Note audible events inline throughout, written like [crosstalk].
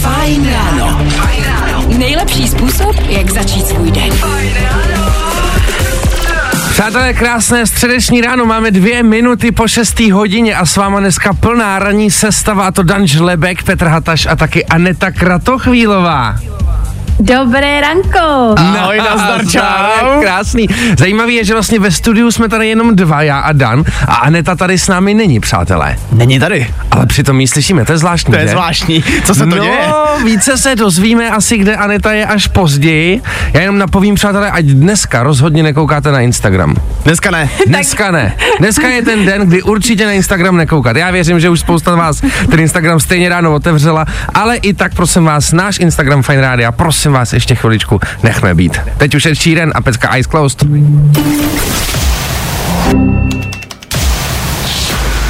Fajn ráno. Nejlepší způsob, jak začít svůj den. Přátelé, krásné středeční ráno, máme dvě minuty po šestý hodině a s váma dneska plná ranní sestava, a to Dan Žlebek, Petr Hataš a taky Aneta Kratochvílová. Dobré ranko. Ahoj, nazdar, čau. Krásný. Zajímavý je, že vlastně ve studiu jsme tady jenom dva, já a Dan, a Aneta tady s námi není, přátelé. Není tady. Ale přitom ji slyšíme, to je zvláštní, To je že? zvláštní. Co se to no, děje? více se dozvíme asi, kde Aneta je až později. Já jenom napovím, přátelé, ať dneska rozhodně nekoukáte na Instagram. Dneska ne. [laughs] Dneska ne. Dneska je ten den, kdy určitě na Instagram nekoukat. Já věřím, že už spousta z vás ten Instagram stejně ráno otevřela, ale i tak prosím vás, náš Instagram Fine Radio, prosím vás ještě chviličku, nechme být. Teď už je Sheeran a pecka Eyes Closed.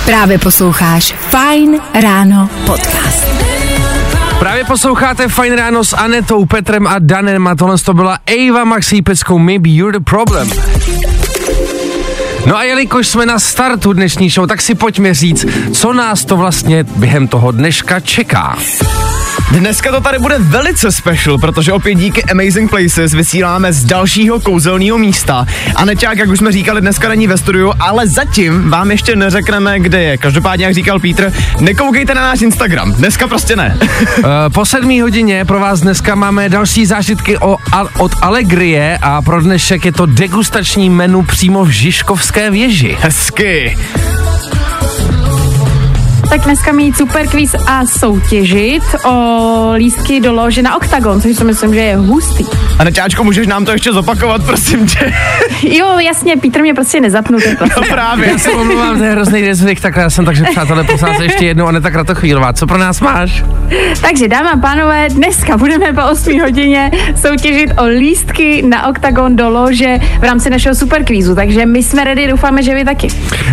Právě posloucháš Fajn ráno podcast. Právě posloucháte Fine Ráno s Anetou, Petrem a Danem a tohle to byla Eva Maxi peckou Maybe You're the Problem. No a jelikož jsme na startu dnešní show, tak si pojďme říct, co nás to vlastně během toho dneška čeká. Dneska to tady bude velice special, protože opět díky Amazing Places vysíláme z dalšího kouzelného místa. A Neťák, jak už jsme říkali, dneska není ve studiu, ale zatím vám ještě neřekneme, kde je. Každopádně, jak říkal Pítr, nekoukejte na náš Instagram. Dneska prostě ne. Uh, [laughs] po sedmý hodině pro vás dneska máme další zážitky o, a, od Allegrie a pro dnešek je to degustační menu přímo v Žižkovské věži. Hezky. Tak dneska mít super quiz a soutěžit o lístky do lože na OKTAGON, což si myslím, že je hustý. A Neťáčko, můžeš nám to ještě zopakovat, prosím tě? [laughs] Jo, jasně, Pítr mě prostě nezapnul. prostě. No právě. Já se omlouvám, to je hrozný nezvyk, tak já jsem takže přátelé, prosím vás ještě jednou, Aneta Kratochvílová, co pro nás máš? Takže dámy a pánové, dneska budeme po 8 hodině soutěžit o lístky na OKTAGON do lože v rámci našeho super kvízu, takže my jsme ready, doufáme, že vy taky.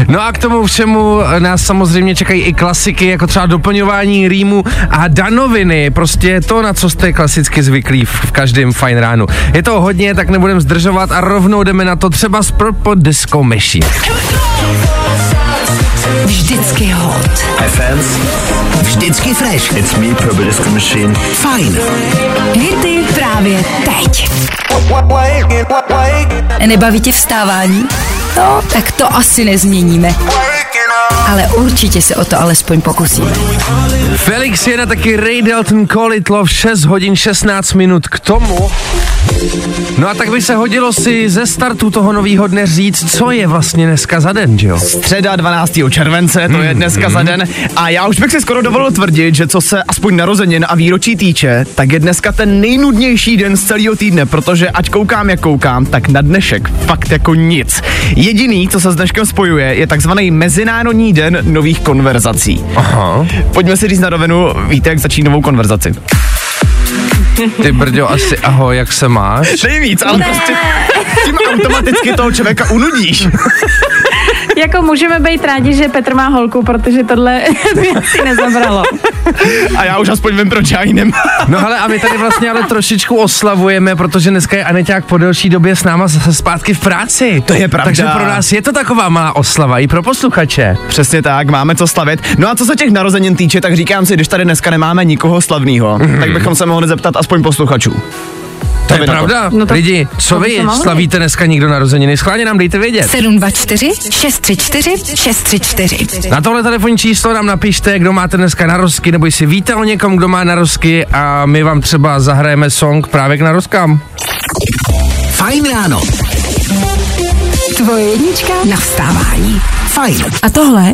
No a k tomu všemu nás samozřejmě čekají i klasiky, jako třeba doplňování rýmu a danoviny, prostě to, na co jste klasicky zvyklí v, v každém fajn ránu. Je to hodně, tak nebudem zdržovat a rovnou jdeme na to třeba z Purple Disco Machine. Vždycky hot. fans. Vždycky fresh. It's me, Purple Disco Machine. Fajn. Hity právě teď. Nebaví tě vstávání? No, tak to asi nezměníme. Ale určitě se o to alespoň pokusíme. Felix je na taky Ray Dalton Call It Love 6 hodin 16 minut k tomu. No a tak by se hodilo si ze startu toho nového dne říct, co je vlastně dneska za den, že jo? Středa 12. července, to je dneska za den. A já už bych si skoro dovolil tvrdit, že co se aspoň narozenin a výročí týče, tak je dneska ten nejnudnější den z celého týdne, protože ať koukám, jak koukám, tak na dnešek fakt jako nic. Jediný, co se s dneškem spojuje, je takzvaný Mezinárodní den nových konverzací. Aha. Pojďme si říct na rovinu, víte, jak začít novou konverzaci. Ty brďo, asi ahoj, jak se máš? Nejvíc, ale prostě tím automaticky toho člověka unudíš. [laughs] Jako můžeme být rádi, že Petr má holku, protože tohle [laughs] by asi nezabralo. A já už aspoň vím, proč já ji nemám. No hele, a my tady vlastně ale trošičku oslavujeme, protože dneska je Aneťák po delší době s náma zase zpátky v práci. To je pravda. Takže pro nás je to taková malá oslava i pro posluchače. Přesně tak, máme co slavit. No a co se těch narozenin týče, tak říkám si, když tady dneska nemáme nikoho slavného, mm-hmm. tak bychom se mohli zeptat aspoň posluchačů. To je pravda. No to- Lidi, co vy slavíte dneska nikdo narozeniny? Schválně nám dejte vědět. 724 634 634. Na tohle telefonní číslo nám napište, kdo máte dneska narozky, nebo jestli víte o někom, kdo má narozky a my vám třeba zahrajeme song právě k narozkám. Fajn ráno. Tvoje jednička na vstávání. Fajn. A tohle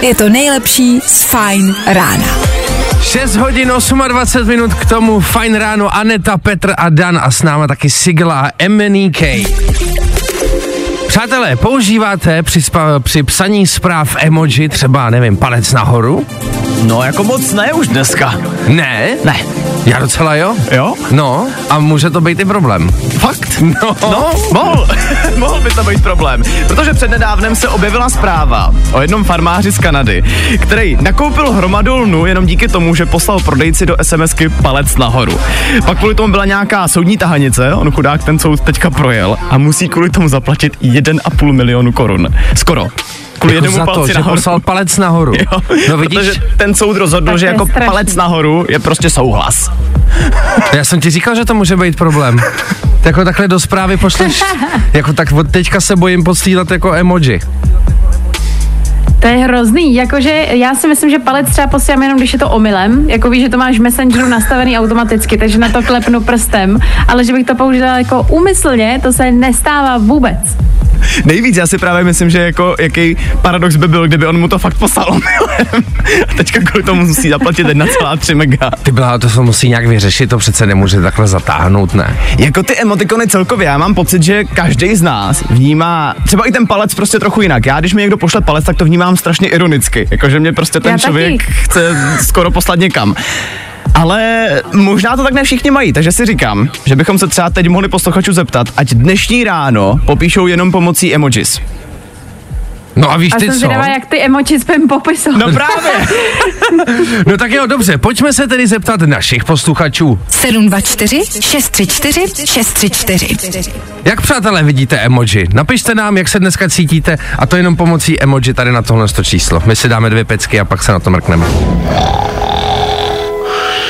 je to nejlepší z Fajn rána. 6 hodin 28 minut k tomu, fajn ráno, Aneta, Petr a Dan a s náma taky Sigla a MNK. Přátelé, používáte při, spa, při psaní zpráv emoji třeba, nevím, palec nahoru? No jako moc ne už dneska. Ne? Ne. Já docela jo. Jo? No, a může to být i problém. Fakt? No. No, mohl. [laughs] mohl by to být problém. Protože přednedávnem se objevila zpráva o jednom farmáři z Kanady, který nakoupil hromadu lnu jenom díky tomu, že poslal prodejci do SMSky palec nahoru. Pak kvůli tomu byla nějaká soudní tahanice, on chudák ten soud teďka projel a musí kvůli tomu zaplatit 1,5 milionu korun. Skoro. Kvůli Jako jednomu za to, palci že nahoru. poslal palec nahoru. [laughs] Jo, No vidíš, protože ten soud rozhodl, Tak že jako strašný. palec nahoru je prostě souhlas. [laughs] já jsem ti říkal, že to může být problém. jako takhle do zprávy pošleš, [laughs] jako tak od teďka se bojím posílat jako emoji. To je hrozný, jakože já si myslím, že palec třeba posílám jenom, když je to omylem, jako víš, že to máš v Messengeru nastavený automaticky, takže na to klepnu prstem, ale že bych to použila jako úmyslně, to se nestává vůbec. Nejvíc já si právě myslím, že jako jaký paradox by byl, kdyby on mu to fakt poslal omylem. A teďka kvůli tomu musí zaplatit 1,3 mega. Ty byla, to se musí nějak vyřešit, to přece nemůže takhle zatáhnout, ne? Jako ty emotikony celkově, já mám pocit, že každý z nás vnímá třeba i ten palec prostě trochu jinak. Já, když mi někdo pošle palec, tak to vnímám strašně ironicky. Jakože mě prostě ten Já člověk taky. chce skoro poslat někam. Ale možná to tak ne všichni mají, takže si říkám, že bychom se třeba teď mohli posluchačů zeptat, ať dnešní ráno popíšou jenom pomocí emojis. No a víš A ty jsem co? zvědavá, jak ty emoji spam popisal. No právě! [laughs] No tak jo, dobře, pojďme se tedy zeptat našich posluchačů. 724 634 634. Jak přátelé vidíte emoji? Napište nám, jak se dneska cítíte a to jenom pomocí emoji tady na tohle to číslo. My si dáme dvě pecky a pak se na to mrkneme.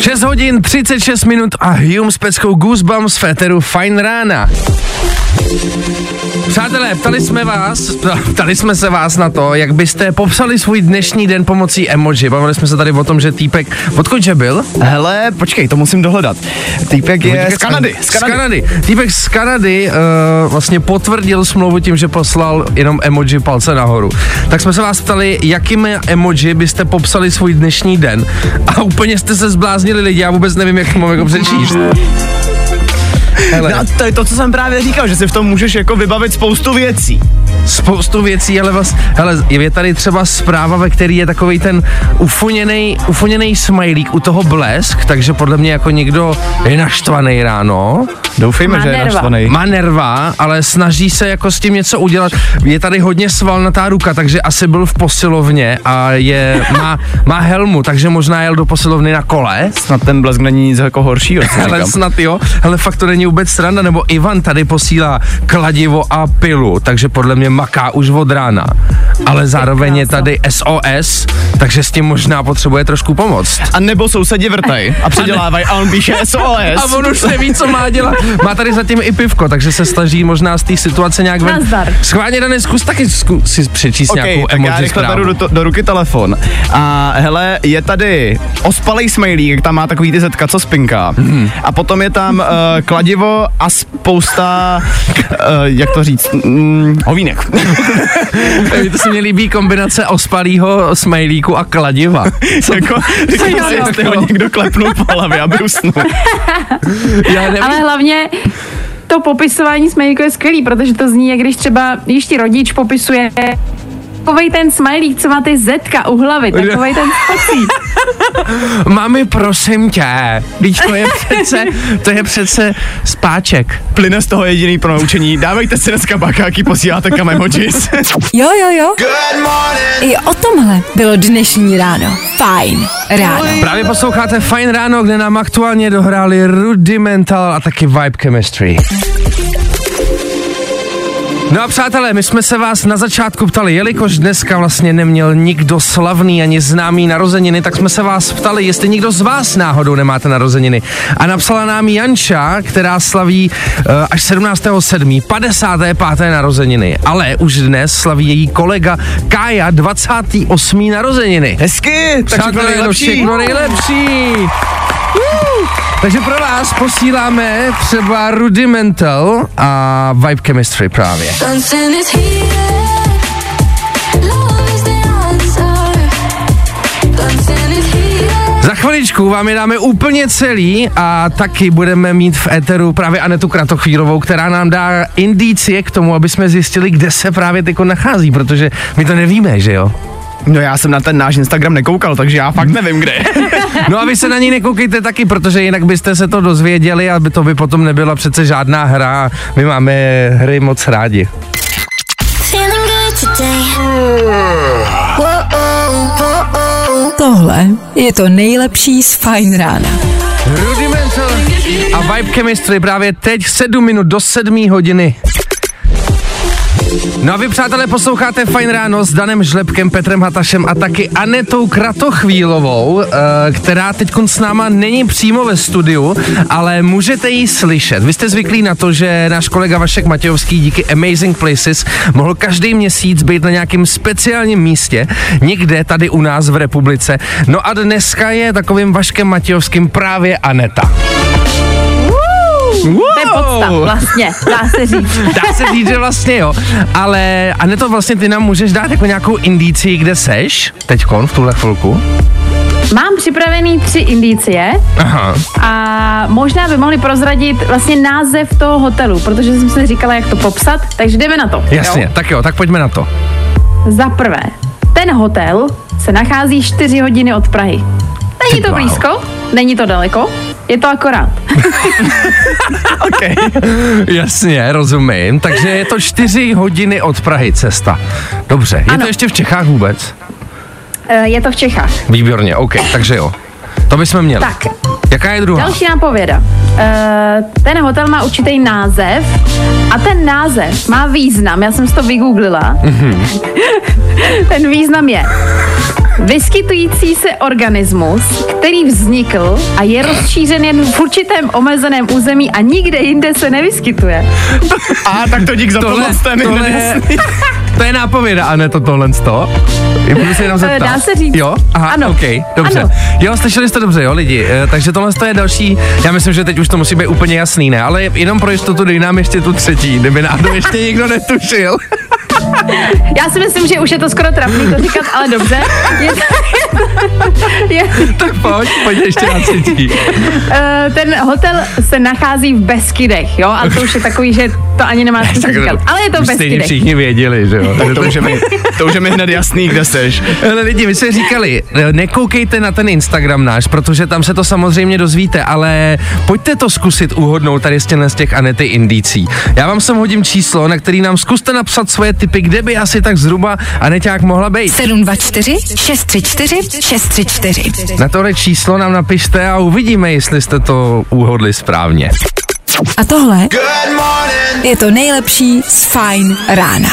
6 hodin 36 minut a Hume s peckou Goosebumps v éteru Fine rána. Přátelé, ptali jsme vás, [laughs] ptali jsme se vás na to, jak byste popsali svůj dnešní den pomocí emoji. Bavili jsme se tady o tom, že týpek, odkud že byl? Hele, počkej, to musím dohledat. Týpek je Týpek z Kanady. Z Kanady. Týpek z Kanady uh, vlastně potvrdil smlouvu tím, že poslal jenom emoji palce nahoru. Tak jsme se vás ptali, jakými emoji byste popsali svůj dnešní den. A úplně jste se zbláznili lidi, já vůbec nevím, jak to mám jako přečíst. [laughs] Hele, No, to je to, co jsem právě říkal, že si v tom můžeš jako vybavit spoustu věcí. Spoustu věcí, ale vlastně, hele, je tady třeba zpráva, ve který je takový ten ufuněný, ufuněný smajlík u toho blesk, takže podle mě jako někdo je naštvaný ráno, Doufejme, Má že je naštvaný. má nerva, ale snaží se jako s tím něco udělat. Je tady hodně svalnatá ruka, takže asi byl v posilovně a je, má, má helmu, takže možná jel do posilovny na kole. Snad ten blesk není nic jako horšího, Ale snad jo, ale fakt to není vůbec sranda, nebo Ivan tady posílá kladivo a pilu, takže podle mě maká už od rána. Ale zároveň je tady SOS, takže s tím možná potřebuje trošku pomoct. A nebo sousedi vrtaj a předělávají a on píše SOS. A on už neví, co má dělat. Má tady zatím i pivko, takže se snaží možná z té situace nějak ven. Nazdar. Schválně, Dany, zkus taky zku, si přečíst OK, nějakou tak já rychle zprávu. beru do, to, do ruky telefon. A hele, je tady ospalej smajlík, jak tam má takový ty zetka, co spinká. Mhm. A potom je tam uh, kladivo a spousta, uh, jak to říct, mm. Mně [laughs] to se mi líbí kombinace ospalýho smajlíku a kladiva. [laughs] jako, říkám jo, si, jestli ho někdo klepnul po hlavě, aby usnul. [laughs] Já nevím. Ale hlavně to popisování smajlíku je skvělý, protože to zní, jak když třeba, když ti rodič popisuje takovej ten smajlík, co má ty zetka u hlavy, takovej ten spacík. [laughs] Mami, prosím tě, teď to je přece, to je přece spáček. Plyne z toho jediný pro naučení. Dávejte si dneska bakáky, posíláte kam emojis. [laughs] Jo, jo, jo. I o tomhle bylo dnešní ráno. Fajn ráno. Právě posloucháte Fine Ráno, kde nám aktuálně dohráli Rudimental a taky Vibe Chemistry. No a přátelé, my jsme se vás na začátku ptali, jelikož dneska vlastně neměl nikdo slavný ani známý narozeniny, tak jsme se vás ptali, jestli někdo z vás náhodou nemáte narozeniny. A napsala nám Janča, která slaví uh, až 17.7. 55. narozeniny. Ale už dnes slaví její kolega Kája 28. narozeniny. Hezky, tak všechno Přátelé, no nejlepší. všechno nejlepší. Uh, takže pro vás posíláme třeba Rudimental a Vibe Chemistry právě. Za chviličku vám je dáme úplně celý a taky budeme mít v éteru právě Anetu Kratochvílovou, která nám dá indicie k tomu, aby jsme zjistili, kde se právě tyko nachází, protože my to nevíme, že jo? No já jsem na ten náš Instagram nekoukal, takže já fakt nevím, kde je. [laughs] No a vy se na ní nekoukejte taky, protože jinak byste se to dozvěděli a by to by potom nebyla přece žádná hra. My máme hry moc rádi. Tohle je to nejlepší z Fine Rána. Rudimental a Vibe Chemistry právě teď 7 minut do 7 hodiny. No a vy, přátelé, posloucháte Fajn ráno s Danem Žlepkem, Petrem Hatašem a taky Anetou Kratochvílovou, eh, která teď s náma není přímo ve studiu, ale můžete ji slyšet. Vy jste zvyklí na to, že náš kolega Vašek Matějovský díky Amazing Places mohl každý měsíc být na nějakém speciálním místě, někde tady u nás v republice. No a dneska je takovým Vaškem Matějovským právě Aneta. To je podsta, vlastně, dá se říct. [laughs] Dá se říct, že vlastně jo. Ale Aneto, vlastně ty nám můžeš dát jako nějakou indici, kde seš teďkon v tuhle chvilku? Mám připravený tři indicie Aha. a možná by mohli prozradit vlastně název toho hotelu, protože jsem si říkala, jak to popsat, takže jdeme na to. Jasně, Jo? tak jo, tak pojďme na to. Za prvé, ten hotel se nachází 4 hodiny od Prahy. Není to Wow. blízko, není to daleko, je to akorát. [laughs] okay. Jasně, rozumím. Takže je to čtyři hodiny od Prahy cesta. Dobře, je to Ano. ještě v Čechách vůbec? Eh, Je to v Čechách. Výborně, OK, takže jo. To bychom měli. Tak, Jaká je druhá? další nápověda. Eh, Ten hotel má určitý název a ten název má význam. Já jsem si to vygooglila. [laughs] ten význam je vyskytující se organismus, který vznikl a je rozšířen jen v určitém omezeném území a nikde jinde se nevyskytuje. A tak to dík za Tohle, pomoc, to je mi tohle, [laughs] to je nápověda, a ne to tohle z toho. Budu se jenom Eh, zeptat. dá se říct. Jo? Aha, Ano. OK, dobře. Ano. Jo, slyšeli jste dobře, jo, lidi. Eh, Takže tohle to je další, já myslím, že teď už to musí být úplně jasný, ne? Ale jenom pro jistotu dej nám ještě tu třetí, kdyby náhodou ještě nikdo netušil. [laughs] [laughs] Já si myslím, že už je to skoro trapný to říkat, ale dobře. Je, je, tak pojď, pojď ještě na třetí. [laughs] Eh, ten hotel se nachází v Beskydech, jo? A to už je takový, že to ani nemá smysl říkat. Ale je to v Beskydech. všichni věděli, že jo. To už, je mi, to už je mi hned jasný, kde seš. Ale lidi, my jsme říkali, eh, nekoukejte na ten Instagram náš, protože tam se to samozřejmě dozvíte, ale pojďte to zkusit uhodnout tady z těch Anety indicí. Já vám sem hodím číslo, na který nám zkuste napsat svoje typy, kde by asi tak zhruba Aneťák mohla být. 724 634 634. Na tohle číslo nám napište a uvidíme, jestli jste to uhodli správně. A tohle je to nejlepší z Fine Rána.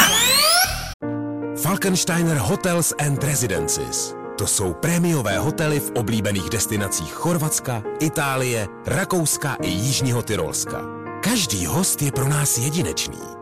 Falkensteiner Hotels and Residences. To jsou prémiové hotely v oblíbených destinacích Chorvatska, Itálie, Rakouska i Jižního Tyrolska. Každý host je pro nás jedinečný.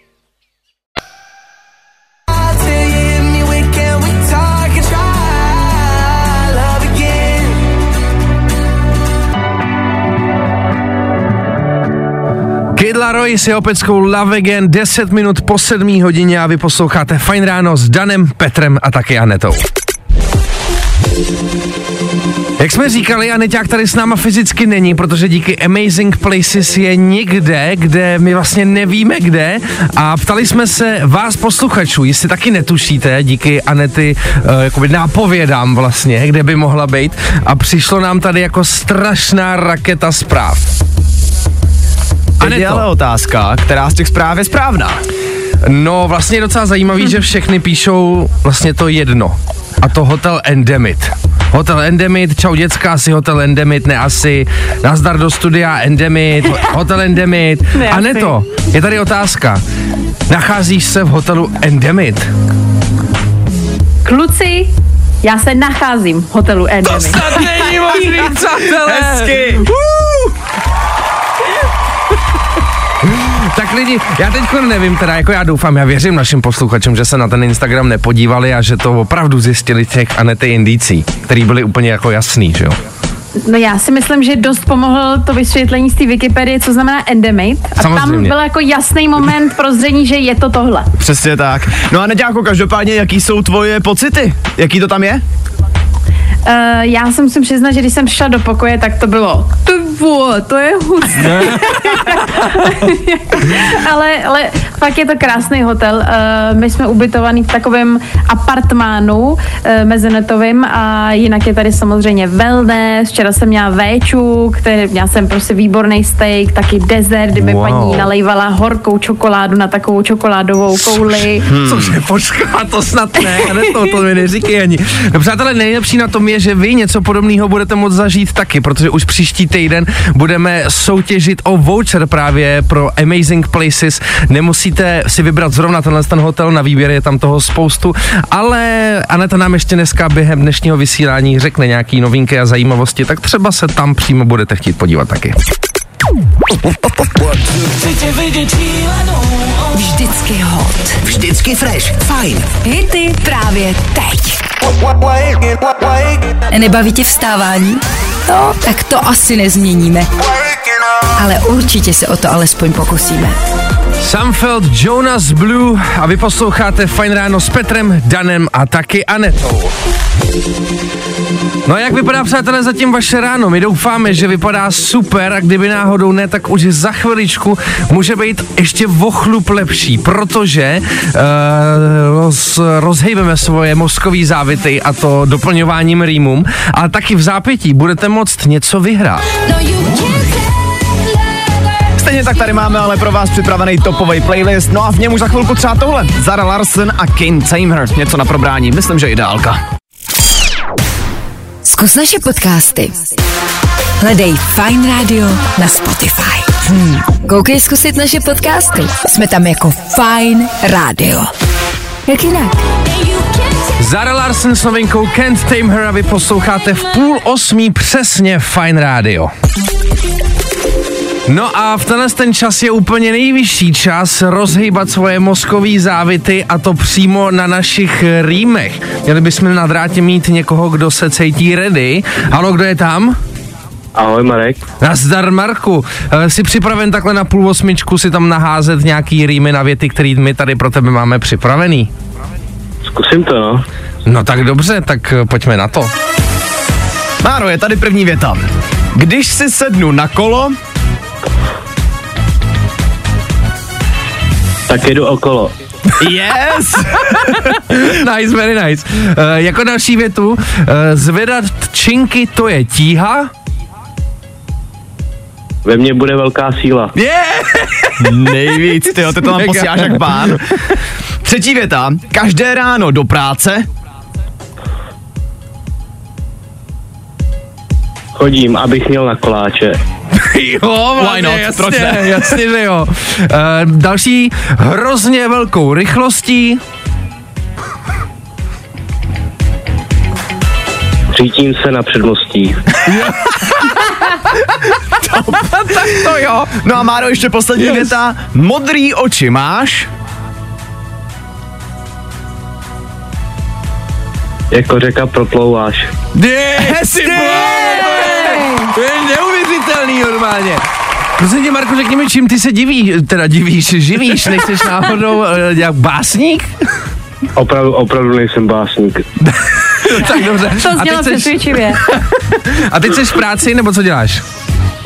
Kid Laroi s jeho peckou Love Again, 10 minut po 7 hodině a vy posloucháte Fajn ráno s Danem, Petrem a taky Anetou. Jak jsme říkali, Aneťák tady s náma fyzicky není, protože díky Amazing Places je někde, kde my vlastně nevíme kde a ptali jsme se vás posluchačů, jestli taky netušíte, díky Anety uh, jakoby nápovědám vlastně, kde by mohla být a přišlo nám tady jako strašná raketa zpráv. Teď je ale otázka, která z těch zpráv je správná. No, vlastně je docela zajímavý, že všechny píšou vlastně to jedno. A to Hotel Endemit. Hotel Endemit, čau děcka, asi Hotel Endemit, ne asi. Nazdar do studia Endemit, ho- Hotel Endemit. [laughs] Ne A ne to, je tady otázka. Nacházíš se v hotelu Endemit? Kluci, já se nacházím v hotelu Endemic. není možný, [laughs] přátelé! Hezky. Tak lidi, já teď nevím, teda jako já doufám, já věřím našim posluchačům, že se na ten Instagram nepodívali a že to opravdu zjistili těch Anety indicí, který byly úplně jako jasný, že jo? No já si myslím, že dost pomohl to vysvětlení z té Wikipedie, co znamená endemit. A tam Samozřejmě. byl jako jasný moment prozření, že je to tohle. Přesně tak. No a Neďáko, každopádně, jaký jsou tvoje pocity? Jaký to tam je? Uh, já se musím přiznat, že když jsem přišla do pokoje, tak to bylo, ty vole, to je husté. [laughs] ale, ale fakt je to krásný hotel. Uh, my jsme ubytovaní v takovém apartmánu uh, mezinetovým a jinak je tady samozřejmě wellness. Včera jsem měla véču, který měla jsem prostě výborný steak, taky dezert, kdy mi Wow. paní nalejvala horkou čokoládu na takovou čokoládovou kouli. Hmm. Cože, počká, to snad ne, ne to, to mi neříkej ani. No přátelé, nejlepší na tom je, že vy něco podobného budete moct zažít taky, protože už příští týden budeme soutěžit o voucher právě pro Amazing Places. Nemusíte si vybrat zrovna tenhle ten hotel, na výběr je tam toho spoustu, ale Aneta nám ještě dneska během dnešního vysílání řekne nějaký novinky a zajímavosti, tak třeba se tam přímo budete chtít podívat taky. Vždycky hot. Vždycky fresh. Fajn. Hity právě teď. Nebaví tě vstávání? No, tak to asi nezměníme. Ale určitě se o to alespoň pokusíme. Samfeld Jonas Blue a vy posloucháte Fajn ráno s Petrem, Danem a taky Anetou. No a jak vypadá, přátelé, zatím vaše ráno? My doufáme, že vypadá super a kdyby náhodou ne, tak už za chviličku může být ještě o chlup lepší, protože uh, roz, rozhejbeme svoje mozkový závity a to doplňováním rýmům, ale taky v zápětí budete moct něco vyhrát. Stejně tak tady máme ale pro vás připravený topový playlist, no a v něm už za chvilku třeba tohle. Zara Larson a Kane Tamer. Něco na probrání, myslím, že ideálka. Zkus naše podcasty. Hledej Fine Radio na Spotify. Hmm. Koukej zkusit naše podcasty. Jsme tam jako Fine Radio. Jak jinak? Zara Larson s novinkou Can't Tame Her a vy posloucháte v půl osmí přesně Fine Radio. No a v tenhle ten čas je úplně nejvyšší čas rozhýbat svoje mozkové závity a to přímo na našich rýmech. Měli bychom na drátě mít někoho, kdo se cítí ready. Halo, kdo je tam? Ahoj Marek. Nazdar Marku, Eh, jsi připraven takhle na půl osmičku si tam naházet nějaký rýmy na věty, který my tady pro tebe máme připravený? Zkusím to, no. No tak dobře, tak eh, pojďme na to. Máro, je tady první věta. Když si sednu na kolo, Tak jedu okolo. yes! [laughs] nice, very nice. Uh, jako další větu, uh, zvedat činky to je tíha. Ve mně bude velká síla. Yeah! Nejvíc, ty ty to tam posíláš jak pán. Třetí věta. Každé ráno do práce, Chodím, abych měl na koláče. [laughs] jo, Why Why not? Jasně, Proč ne? [laughs] jasně, že jo. Uh, další, hrozně velkou rychlostí. Řítím se na předmostí. [laughs] To jo. No a Máro, ještě poslední yes. věta. Modrý oči máš? Jako řeka proplouváš. Hezky! To je neuvěřitelný normálně. Prosím tě, Marku, řekni mi, čím ty se divíš, teda divíš, živíš, nejseš náhodou eh, jak básník? Opravdu, opravdu nejsem básník. [laughs] tak dobře. To A znělo přesvědčivě. [laughs] a teď jsi v práci, nebo co děláš?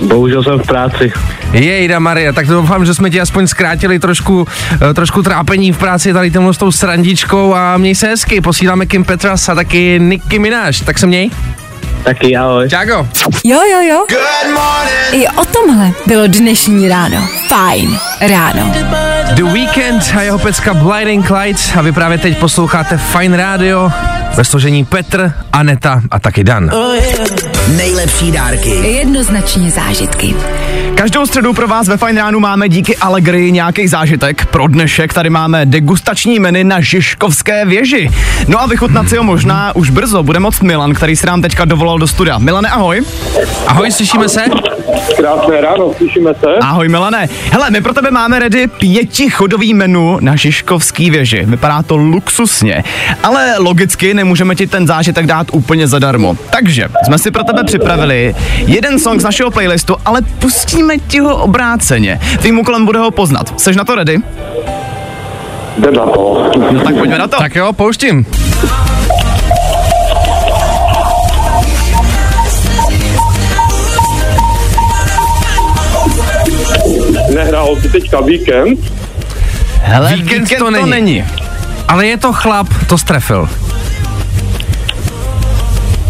Bohužel jsem v práci. Jejda Maria, tak doufám, že jsme ti aspoň zkrátili trošku, eh, trošku trápení v práci tady tomhle s tou srandičkou a měj se hezky, posíláme Kim Petras a taky Nicky Minaj, tak se měj. Taky ahoj. Čáko. Jo, jo, jo. I o tomhle bylo dnešní ráno. Fajn ráno. The Weekend a jeho pecka Blinding Lights a vy právě teď posloucháte Fine Radio ve složení Petr, Aneta a taky Dan. Nejlepší dárky. Jednoznačně zážitky. Každou středu pro vás ve Fine Ránu máme díky Allegri nějaký zážitek. Pro dnešek tady máme degustační menu na Žižkovské věži. No a vychutnat si ho možná už brzo bude moct Milan, který se nám teďka dovolal do studia. Milane, ahoj. Ahoj, slyšíme se? Krásné ráno, slyšíme se? Ahoj Milane. Hele, my pro tebe máme ready pětichodový menu na Žižkovský věži. Vypadá to luxusně, ale logicky nemůžeme ti ten zážitek dát úplně zadarmo. Takže jsme si pro tebe tebe připravili jeden song z našeho playlistu, ale pustíme ti ho obráceně. Tvým úkolem bude ho poznat. Seš na to ready? Jde na to. No, tak pojďme na to. Tak jo, pouštím. Nehrál si teďka víkend? Hele, víkend, víkend to, není. to není. Ale je to chlap, to strefil.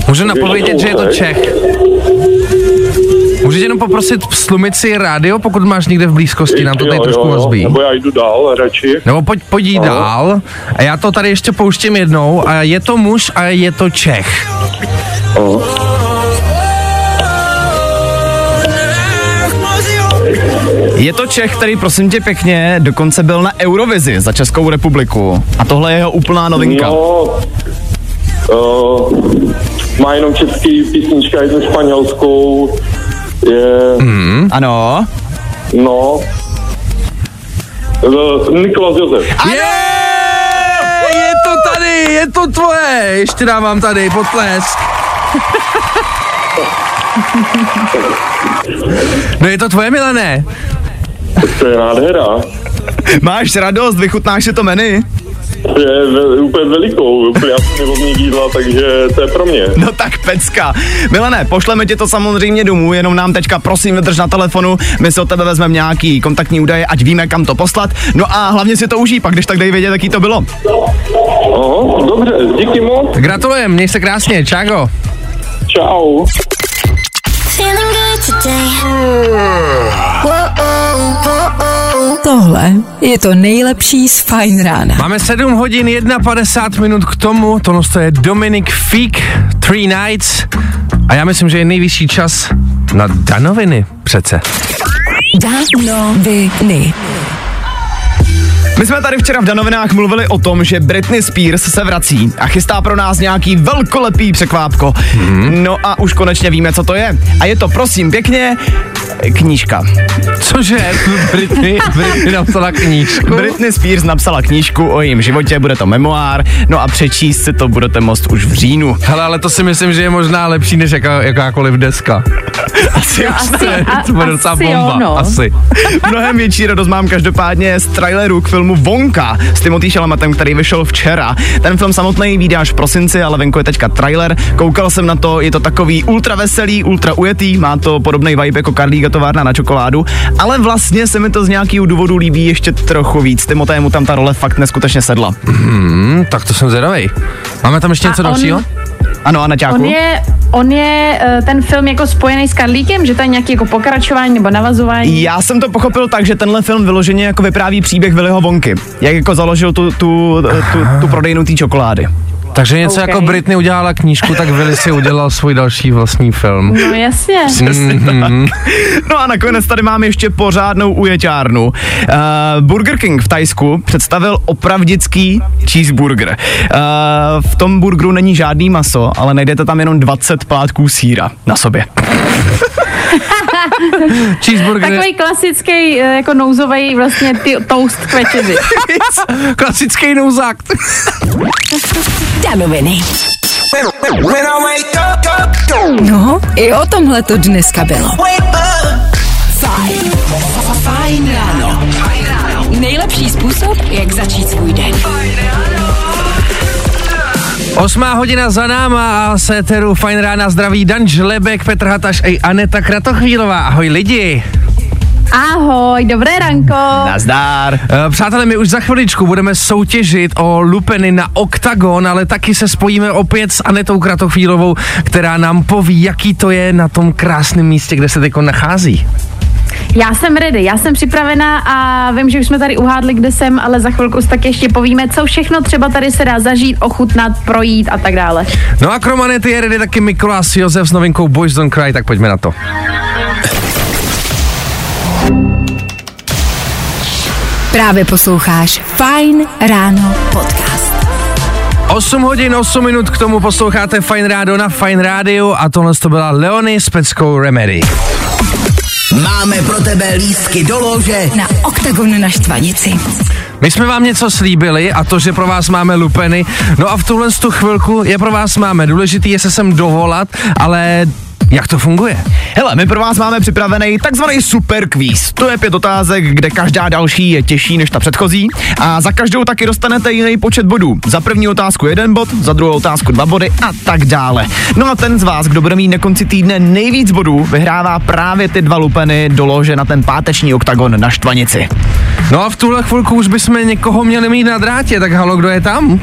Můžu napovědět, že je to Čech. Můžu tě jenom poprosit slumit si rádio, pokud máš někde v blízkosti, nám to tady Jo, trošku jo, jo, rozbíjí. Nebo já jdu dál radši. Nebo pojď, pojď jí No. dál. A já to tady ještě pouštím jednou. A je to muž a je to Čech. Je to Čech, který prosím tě pěkně dokonce byl na Eurovizi za Českou republiku. A tohle je jeho úplná novinka. No, uh, má jenom český písnička, jednu španělskou. Je, Hmm. Ano. no, uh, Nikolas Josef. Je! Je to tady, je to tvoje. Ještě dávám tady potlesk. [laughs] No je to tvoje, Milané. To je nádhera. Máš radost, vychutnáš si to menu? Je ve, úplně velikou, úplně absolutně jídla, takže to je pro mě. No tak pecka. Milané, pošleme ti to samozřejmě domů, jenom nám teďka prosím vydrž na telefonu, my si od tebe vezmeme nějaký kontaktní údaje, ať víme kam to poslat. No a hlavně si to užij, pak když tak dej vědět, jaký to bylo. Aha, dobře, díky moc. Gratulujem, měj se krásně, čágo. Čau. Feeling good today. Whoa, whoa, Tohle je to nejlepší z Fine rána. Máme 7 hodin 51 minut k tomu, tohle to je Dominic Feek, Three Nights a já myslím, že je nejvyšší čas na danoviny přece. Danoviny. My jsme tady včera v Danovinách mluvili o tom, že Britney Spears se vrací a chystá pro nás nějaký velkolepý překvápko. Mhm. No a už konečně víme, co to je. A je to, prosím, pěkně, knížka. Cože, Britney, [laughs] Britney napsala knížku? Britney Spears napsala knížku o jejím životě, bude to memoár, no a přečíst si to budete moct už v říjnu. Hele, ale to si myslím, že je možná lepší než jaká, jakákoliv deska. [laughs] Asi, asi, a, to bude docela asi bomba, jo, no. asi. Mnohem větší radost mám každopádně z traileru k filmu Vonka s Timothy Chalamatem, který vyšel včera. Ten film samotný vyjde až v prosinci, ale venku je teďka trailer. Koukal jsem na to, je to takový ultra veselý, ultra ujetý, má to podobný vibe jako Karlíka továrna na čokoládu, ale vlastně se mi to z nějakého důvodu líbí ještě trochu víc. Timotému tam ta role fakt neskutečně sedla. Hmm, tak to jsem zvědavej. Máme tam ještě A něco on- dalšího? Ano, a Naťáku? On je, on je eh, ten film jako spojený s Karlíkem, že to je nějaký jako pokračování nebo navazování? Já jsem to pochopil tak, že tenhle film vyloženě jako vypráví příběh Willyho Vonky. Jak jako založil tu, tu, tu, tu prodejnu té čokolády. Takže něco OK. jako Britney udělala knížku, tak Willy si udělal svůj další vlastní film. No jasně. Mhm. No a nakonec tady máme ještě pořádnou ujeťárnu. Uh, Burger King v Tajsku představil opravdický cheeseburger. Uh, v tom burgeru není žádný maso, ale najdete tam jenom 20 plátků síra na sobě. [laughs] [laughs] Cheeseburger, Takový klasický eh, jako nouzový vlastně ty, toast k večeři. [laughs] klasický nouzák. Danoviny. No, i o tomhle to dneska bylo. Fajn. Fajn ráno. Nejlepší způsob, jak začít svůj den. Osmá hodina za náma a se teru fajn rána zdraví Dan Žlebek, Petr Hataš a Aneta Kratochvílová. Ahoj lidi. Ahoj, dobré ranko. Nazdár. Eh, Přátelé, my už za chviličku budeme soutěžit o lupeny na OKTAGON, ale taky se spojíme opět s Anetou Kratochvílovou, která nám poví, jaký to je na tom krásném místě, kde se teď nachází. Já jsem ready, já jsem připravená a vím, že už jsme tady uhádli, kde jsem, ale za chvilku si tak ještě povíme, co všechno třeba tady se dá zažít, ochutnat, projít a tak dále. No a krom Anety je ready taky Mikolas Josef s novinkou Boys Don't Cry, tak pojďme na to. Právě posloucháš Fajn ráno podcast. 8 hodin, 8 minut k tomu posloucháte Fine Rádio na Fine Radio a tohle to byla Leony s peckou Remedy. Máme pro tebe lístky do lože. Na OKTAGON na Štvanici. My jsme vám něco slíbili a to, že pro vás máme lupeny. No a v tuhle tu chvilku je pro vás máme. Důležitý je se sem dovolat, ale Jak to funguje? Hele, my pro vás máme připravený takzvaný super quiz. To je pět otázek, kde každá další je těžší než ta předchozí a za každou taky dostanete jiný počet bodů. Za první otázku jeden bod, za druhou otázku dva body a tak dále. No a ten z vás, kdo bude mít na konci týdne nejvíc bodů, vyhrává právě ty dva lupeny do lože na ten páteční oktagon na Štvanici. No a v tuhle chvilku už bychom někoho měli mít na drátě, tak halo, kdo je tam?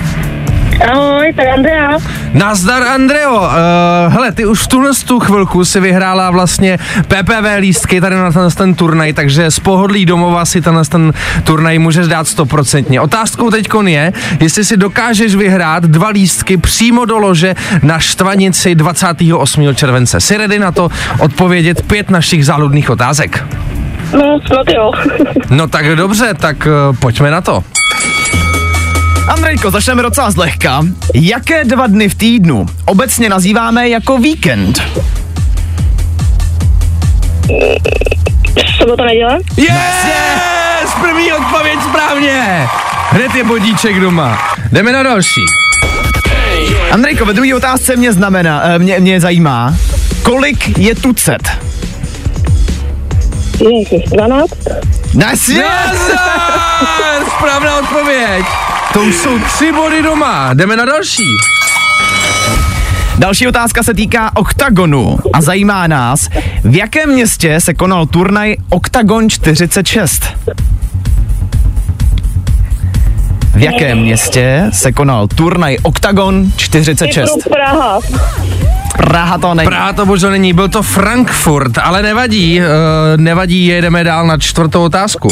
Ahoj, tak Andrea. Nazdar Andreo, uh, hele, ty už v tuhle tu chvilku si vyhrála vlastně PPV lístky tady na ten, ten turnaj, takže z pohodlí domova si ten, ten turnaj můžeš dát stoprocentně. Otázkou teď je, jestli si dokážeš vyhrát dva lístky přímo do lože na Štvanici 28. července. Si ready na to odpovědět pět našich záludných otázek? No, snad jo. [laughs] No tak dobře, tak uh, pojďme na to. Andrejko, začneme docela zlehka. Jaké dva dny v týdnu obecně nazýváme jako víkend? Sobota, neděle? Yes! yes! První odpověď správně! Hned je bodíček doma. Jdeme na další. Andrejko, ve druhé otázce mě znamená, eh, mě, mě zajímá, kolik je tucet? Ježiš, 12? Nasě! Nazdar! Správná odpověď. To už jsou tři body doma. Jdeme na další. Další otázka se týká oktagonu a zajímá nás, v jakém městě se konal turnaj Oktagon 46? V jakém městě se konal turnaj Oktagon 46? Typu Praha. Praha to není. Praha to bohužel není, byl to Frankfurt, ale nevadí, uh, nevadí, jedeme dál na čtvrtou otázku.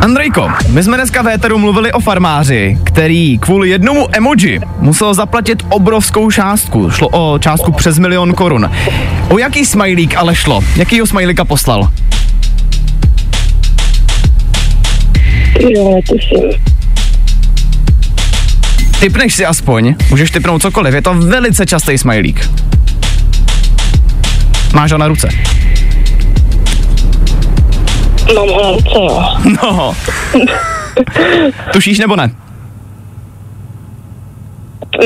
Andrejko, my jsme dneska v éteru mluvili o farmáři, který kvůli jednomu emoji musel zaplatit obrovskou částku. Šlo o částku přes milion korun. O jaký smajlík ale šlo? Jakýho smajlíka poslal? Jo, netuším. Typneš si aspoň, můžeš typnout cokoliv, je to velice častý smajlík. Máš ho na ruce. Mám ruce, jo. No. Tušíš nebo ne?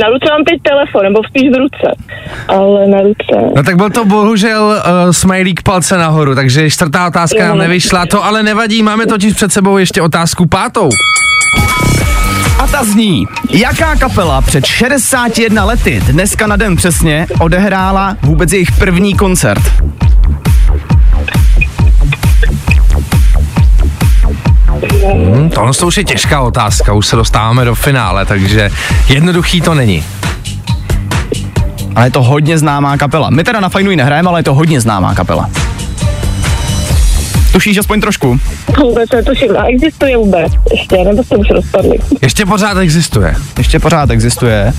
Na ruce mám teď telefon, nebo spíš v ruce. Ale na ruce. No tak byl to bohužel uh, smajlík palce nahoru, takže čtvrtá otázka nám Jo. nevyšla, to ale nevadí, máme totiž před sebou ještě otázku pátou. A ta zní, jaká kapela před 61 lety, dneska na den přesně, odehrála vůbec jejich první koncert? Hm, tohle to už je těžká otázka, už se dostáváme do finále, takže jednoduchý to není. Ale je to hodně známá kapela. My teda na Fajnu ji nehrajeme, ale je to hodně známá kapela. Tušíš aspoň trošku? Vůbec netuším. A existuje vůbec ještě, nebo jste už rozpadli. Ještě pořád existuje. Ještě pořád existuje.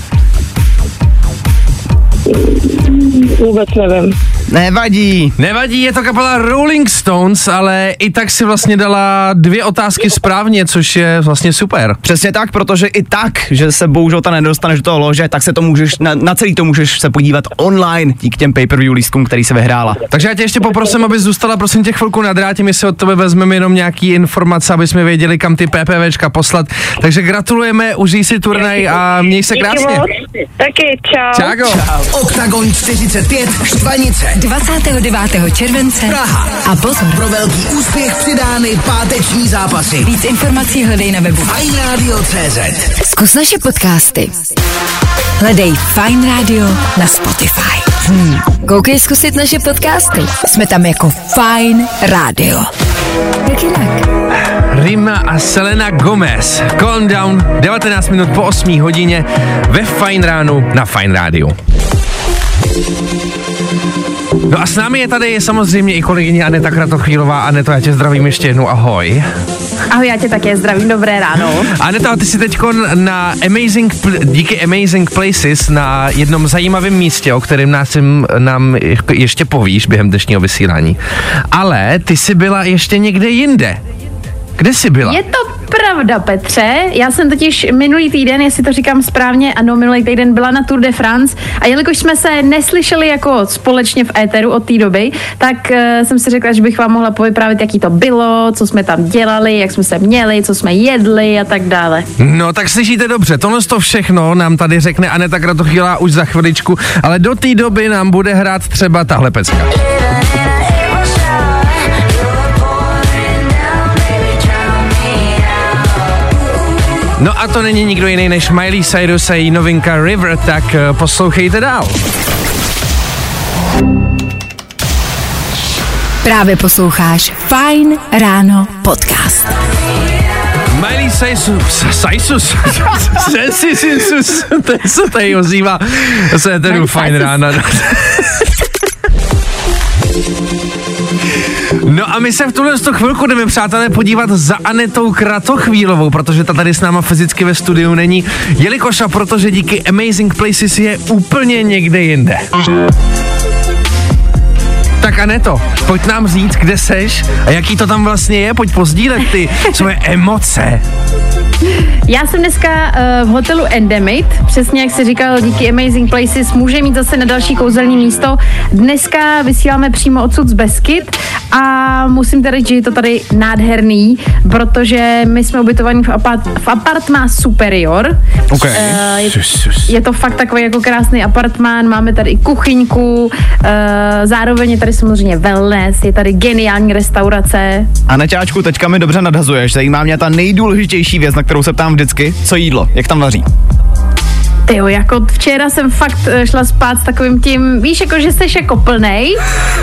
Vůbec nevím. Nevadí. Nevadí, je to kapela Rolling Stones, ale i tak si vlastně dala dvě otázky správně, což je vlastně super. Přesně tak, protože i tak, že se bohužel ta nedostaneš do toho lože, tak se to můžeš, na, na celý to můžeš se podívat online díky těm pay-per-view lístkům, který se vyhrála. Takže já tě ještě poprosím, abys zůstala prosím tě chvilku na drátě, my si od tebe vezmeme jenom nějaký informace, aby jsme věděli, kam ty PPVčka poslat. Takže gratulujeme, užij si turnaj a měj se Díky krásně. moc. Taky, čau. Čáko. Oktagon 45 Štvanice. 29. července Praha. a pozor. Pro velký úspěch přidány páteční zápasy. Víc informací hledej na webu. Fajn Radio CZ. Zkus naše podcasty. Hledej Fine Radio na Spotify. Hmm. Koukej zkusit naše podcasty. Jsme tam jako Fine Radio. Jak jinak? Rima a Selena Gomez. Calm down, 19 minut po 8 hodině ve Fine ránu na Fine rádiu. No a s námi je tady samozřejmě i kolegyně Aneta Kratochvílová. Aneto, já tě zdravím ještě jednou, ahoj. Ahoj, já tě také zdravím, dobré ráno. Aneta, ty jsi teď na Amazing, díky Amazing Places na jednom zajímavém místě, o kterém nás, nám ještě povíš během dnešního vysílání. Ale ty jsi byla ještě někde jinde. Kde jsi byla? Je to pravda, Petře. Já jsem totiž minulý týden, jestli to říkám správně, ano, minulý týden byla na Tour de France a jelikož jsme se neslyšeli jako společně v éteru od té doby, tak uh, jsem si řekla, že bych vám mohla povyprávět, jaký to bylo, co jsme tam dělali, jak jsme se měli, co jsme jedli a tak dále. No tak slyšíte dobře, tohle to všechno nám tady řekne Aneta Kratochvíla už za chviličku, ale do té doby nám bude hrát třeba tahle pecka. No a to není nikdo jiný než Miley Cyrus a její novinka River, tak eh, poslouchejte dál. Právě posloucháš Fine Ráno podcast. Miley Cyrus, Cyrus, [laughs] Cyrus, to je, co tady ozývá se ten fajn rána. [laughs] No a my se v tuhle tu chvilku jdeme, přátelé, podívat za Anetou Kratochvílovou, protože ta tady s náma fyzicky ve studiu není, jelikož a protože díky Amazing Places je úplně někde jinde. Tak Aneto, pojď nám říct, kde seš a jaký to tam vlastně je, pojď pozdílet ty svoje emoce. Já jsem dneska uh, v hotelu Endemit, přesně jak se říkal, díky Amazing Places může mít zase na další kouzelní místo. Dneska vysíláme přímo odsud z Beskyt a musím teda říct, že je to tady nádherný, protože my jsme ubytovaní v, apart, v apartmá Superior. OK. Uh, je, je to fakt takový jako krásný apartmán, máme tady i kuchyňku, uh, zároveň je tady samozřejmě wellness, je tady geniální restaurace. A Neťáčku, teďka mi dobře nadhazuješ, zajímá mě ta nejdůležitější věc, na kterou se ptám vždycky, co jídlo, jak tam vaří. Ty jo, jako včera jsem fakt eh, šla spát s takovým tím, víš, jako že jsi jako plnej,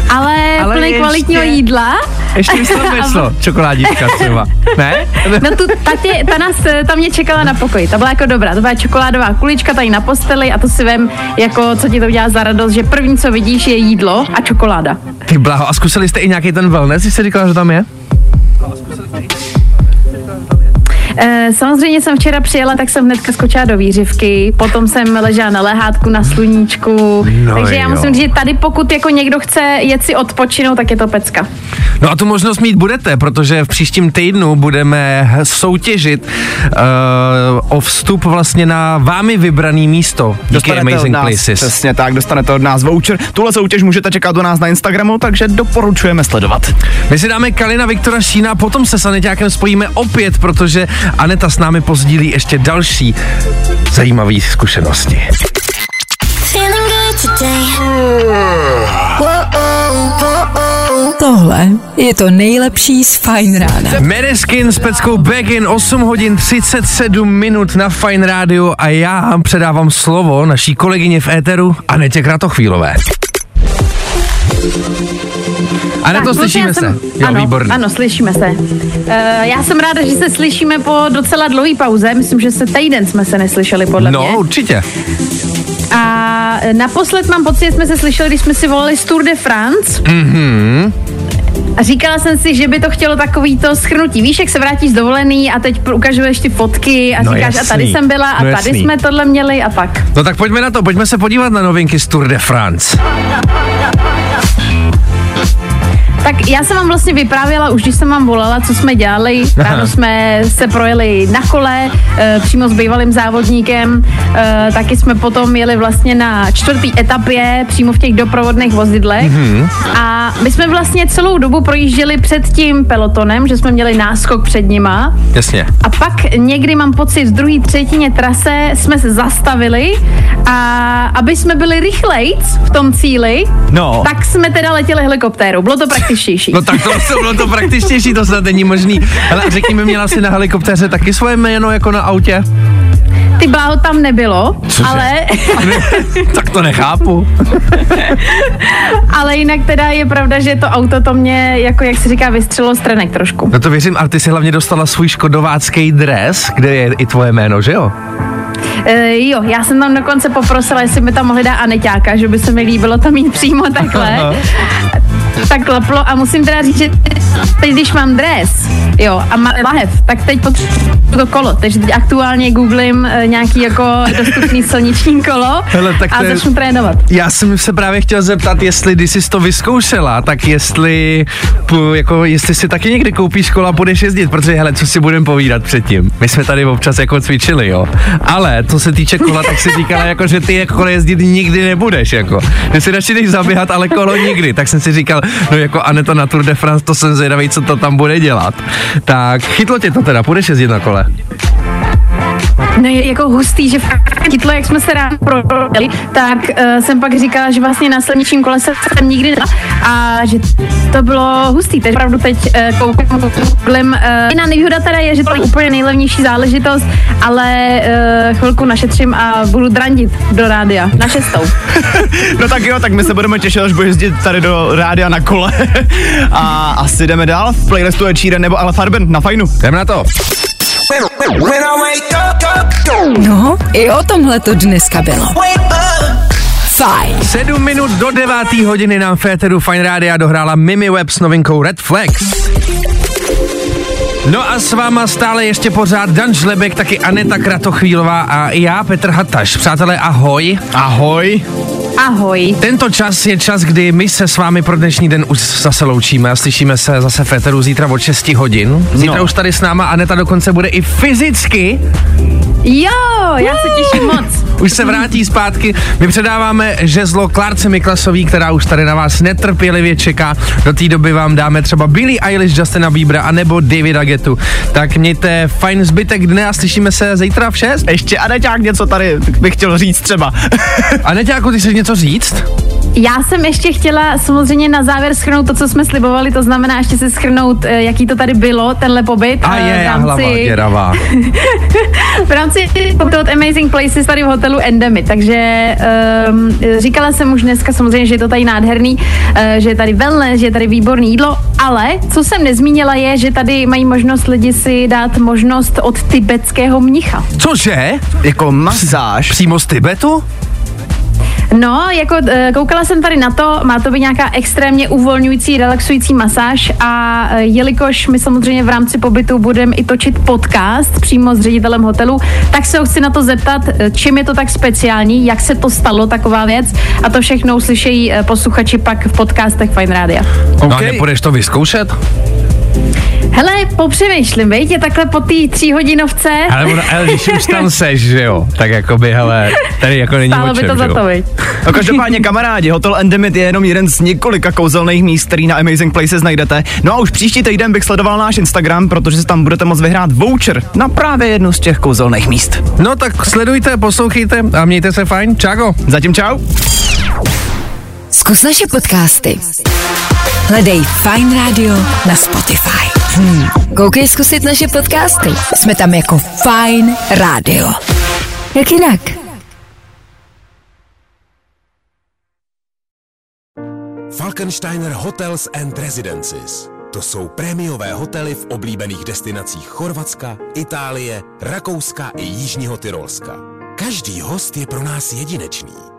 ale, ale plný ještě- kvalitního jídla. Ještě mi to myslo, [laughs] čokoládička třeba, ne? [laughs] No tu, ta, tě, ta, nás, eh, ta mě čekala na pokoji, ta byla jako dobrá, to byla čokoládová kulička tady na posteli a to si vem, jako co ti to udělá za radost, že první, co vidíš, je jídlo a čokoláda. Ty blaho, a zkusili jste i nějaký ten wellness, jsi říkala, že tam je? E, samozřejmě jsem včera přijela, tak jsem hnedka skočila do výřivky, potom jsem ležela na lehátku na sluníčku, No takže já jo. musím říct, že tady pokud jako někdo chce jet si odpočinout, tak je to pecka. No a tu možnost mít budete, protože v příštím týdnu budeme soutěžit uh, o vstup vlastně na vámi vybraný místo díky Dostanete Amazing nás, Places. Přesně tak, dostanete od nás voucher. Tuhle soutěž můžete čekat u nás na Instagramu, takže doporučujeme sledovat. My si dáme Kalina Viktora Šína potom se s Aneťákem spojíme opět, protože Aneta s námi pozdílí ještě další zajímavé zkušenosti. Tohle je to nejlepší z Fine Rána. Mereskin s peckou Begin 8 hodin 37 minut na Fine Radio a já předávám slovo naší kolegyně v éteru Anetě Kratochvílové. Aneto, Tak, slyšíme se. jsem, Jo, ano, výborně. Ano, slyšíme se. Uh, já jsem ráda, že se slyšíme po docela dlouhé pauze. Myslím, že se týden jsme se neslyšeli, podle No, mě. určitě. A naposled mám pocit, že jsme se slyšeli, když jsme si volali z Tour de France. Mhm. A říkala jsem si, že by to chtělo takový to schrnutí. Víš, jak se vrátíš z dovolený a teď ukazuješ ty fotky a No říkáš, jasný. a tady jsem byla a No tady jasný. jsme tohle měli a tak. No tak pojďme na to, pojďme se podívat na novinky z Tour de France. Tak já jsem vám vlastně vyprávěla, už když jsem vám volala, co jsme dělali. [laughs] Ráno jsme se projeli na kole, e, přímo s bývalým závodníkem. E, taky jsme potom jeli vlastně na čtvrtý etapě, přímo v těch doprovodných vozidlech. A my jsme vlastně celou dobu projížděli před tím pelotonem, že jsme měli náskok před nima. Jasně. A pak někdy mám pocit, v druhé třetině trase jsme se zastavili a aby jsme byli rychlejc v tom cíli, No. tak jsme teda letěli helikoptérou. Bylo to praktičtější. No tak to, bylo to praktičtější, to snad není možný. Ale řekni mi, měla jsi na helikoptéře taky svoje jméno jako na autě? Ty bláho tam nebylo, Cože? ale, [laughs] tak to nechápu. ale jinak teda je pravda, že to auto to mě, jako jak se říká, vystřelo z trenek trošku. No to věřím, ale ty si hlavně dostala svůj škodovácký dres, kde je i tvoje jméno, že jo? E, jo, já jsem tam dokonce poprosila, jestli mi tam mohli dát Aneťáka, že by se mi líbilo tam mít přímo takhle. Tak klaplo a musím teda říct, že teď, když mám dres, Jo, a má lahev, tak teď potřebuji to kolo, takže teď aktuálně googlím eh, nějaký jako dostupný silniční kolo Hele, tak a je- začnu trénovat. Já jsem se právě chtěl zeptat, jestli když jsi to vyzkoušela, tak jestli, pu- jako, jestli si taky někdy koupíš kola a budeš jezdit, protože hele, co si budeme povídat předtím. My jsme tady občas jako cvičili, jo. Ale co se týče kola, tak si říkala, jako, že ty jako kolo jezdit nikdy nebudeš, jako. Že si radši jdeš zaběhat, ale kolo nikdy. Tak jsem si říkal, no jako Aneta na Tour de France, to jsem zvědavý, co to tam bude dělat. Tak chytlo tě to teda, půjdeš jezdit na kole. No je jako hustý, že fakt chytlo, jak jsme se ráno prodali, tak uh, jsem pak říkala, že vlastně na silničním kole se jsem nikdy nedala a že to bylo hustý, takže opravdu teď uh, koukám, googlim. Uh, jiná nevýhoda teda je, že to je úplně nejlevnější záležitost, ale uh, chvilku našetřím a budu drandit do rádia na šestou. [laughs] No tak jo, tak my se budeme těšit, až budeš jezdit tady do rádia na kole. [laughs] A asi jdeme dál. V playlistu je Číren nebo Ale Farben na fajnu. Jdem na to. No, i o tomhle to dneska bylo. Fajn. 7 minut do 9. hodiny nám Féteru Fine Rádia dohrála Mimi Web s novinkou Red Flags. No a s váma stále ještě pořád Dan Žlebek, taky Aneta Kratochvílová a já, Petr Hataš. Přátelé, ahoj. Ahoj. Ahoj. Tento čas je čas, kdy my se s vámi pro dnešní den už zase loučíme a slyšíme se zase Féteru zítra od 6 hodin. Zítra No. už tady s náma Aneta dokonce bude i fyzicky Jo, já se těším moc. Už se vrátí zpátky. My předáváme žezlo Klárce Miklasový, která už tady na vás netrpělivě čeká. Do té doby vám dáme třeba Billy Eilish, Justina Biebera a nebo Davida Getu. Tak mějte fajn zbytek dne a slyšíme se zítra v 6. Ještě Aneťák něco tady bych chtěl říct třeba. A Neťáku, ty chceš něco říct? Já jsem ještě chtěla samozřejmě na závěr schrnout to, co jsme slibovali, to znamená ještě si schrnout, eh, jaký to tady bylo, tenhle pobyt. A eh, je, v já hlava děravá. [laughs] v rámci pobytu od Amazing Places tady v hotelu Endemy, takže um, říkala jsem už dneska samozřejmě, že je to tady nádherný, uh, že je tady wellness, že je tady výborný jídlo, ale co jsem nezmínila je, že tady mají možnost lidi si dát možnost od tibetského mnicha. Cože? Jako masáž. Přímo z Tibetu? No, jako eh, koukala jsem tady na to, má to být nějaká extrémně uvolňující, relaxující masáž a eh, jelikož my samozřejmě v rámci pobytu budeme i točit podcast přímo s ředitelem hotelu, tak se ho chci na to zeptat, eh, čím je to tak speciální, jak se to stalo, taková věc a to všechno uslyšejí posluchači pak v podcastech Fine Radio. No a nepůjdeš to vyzkoušet? Hele, popřemýšlím, veď, je takhle po té tříhodinovce, Ale, ono, ale když už tam [laughs] seš, že jo, tak jako by, hele, tady jako není stálo by to že za to. [laughs] No každopádně kamarádi, Hotel Endemit je jenom jeden z několika kouzelných míst, který na Amazing Places najdete. No a už příští týden bych sledoval náš Instagram, protože si tam budete moct vyhrát voucher na právě jednu z těch kouzelných míst. No tak sledujte, poslouchejte a mějte se fajn. Čágo. Zatím čau. Zkus naše podcasty. Hledej Fine Radio na Spotify. Hmm. Koukej zkusit naše podcasty. Jsme tam jako Fine Radio. Jak jinak? Falkensteiner Hotels and Residences. To jsou prémiové hotely v oblíbených destinacích Chorvatska, Itálie, Rakouska i Jižního Tyrolska. Každý host je pro nás jedinečný.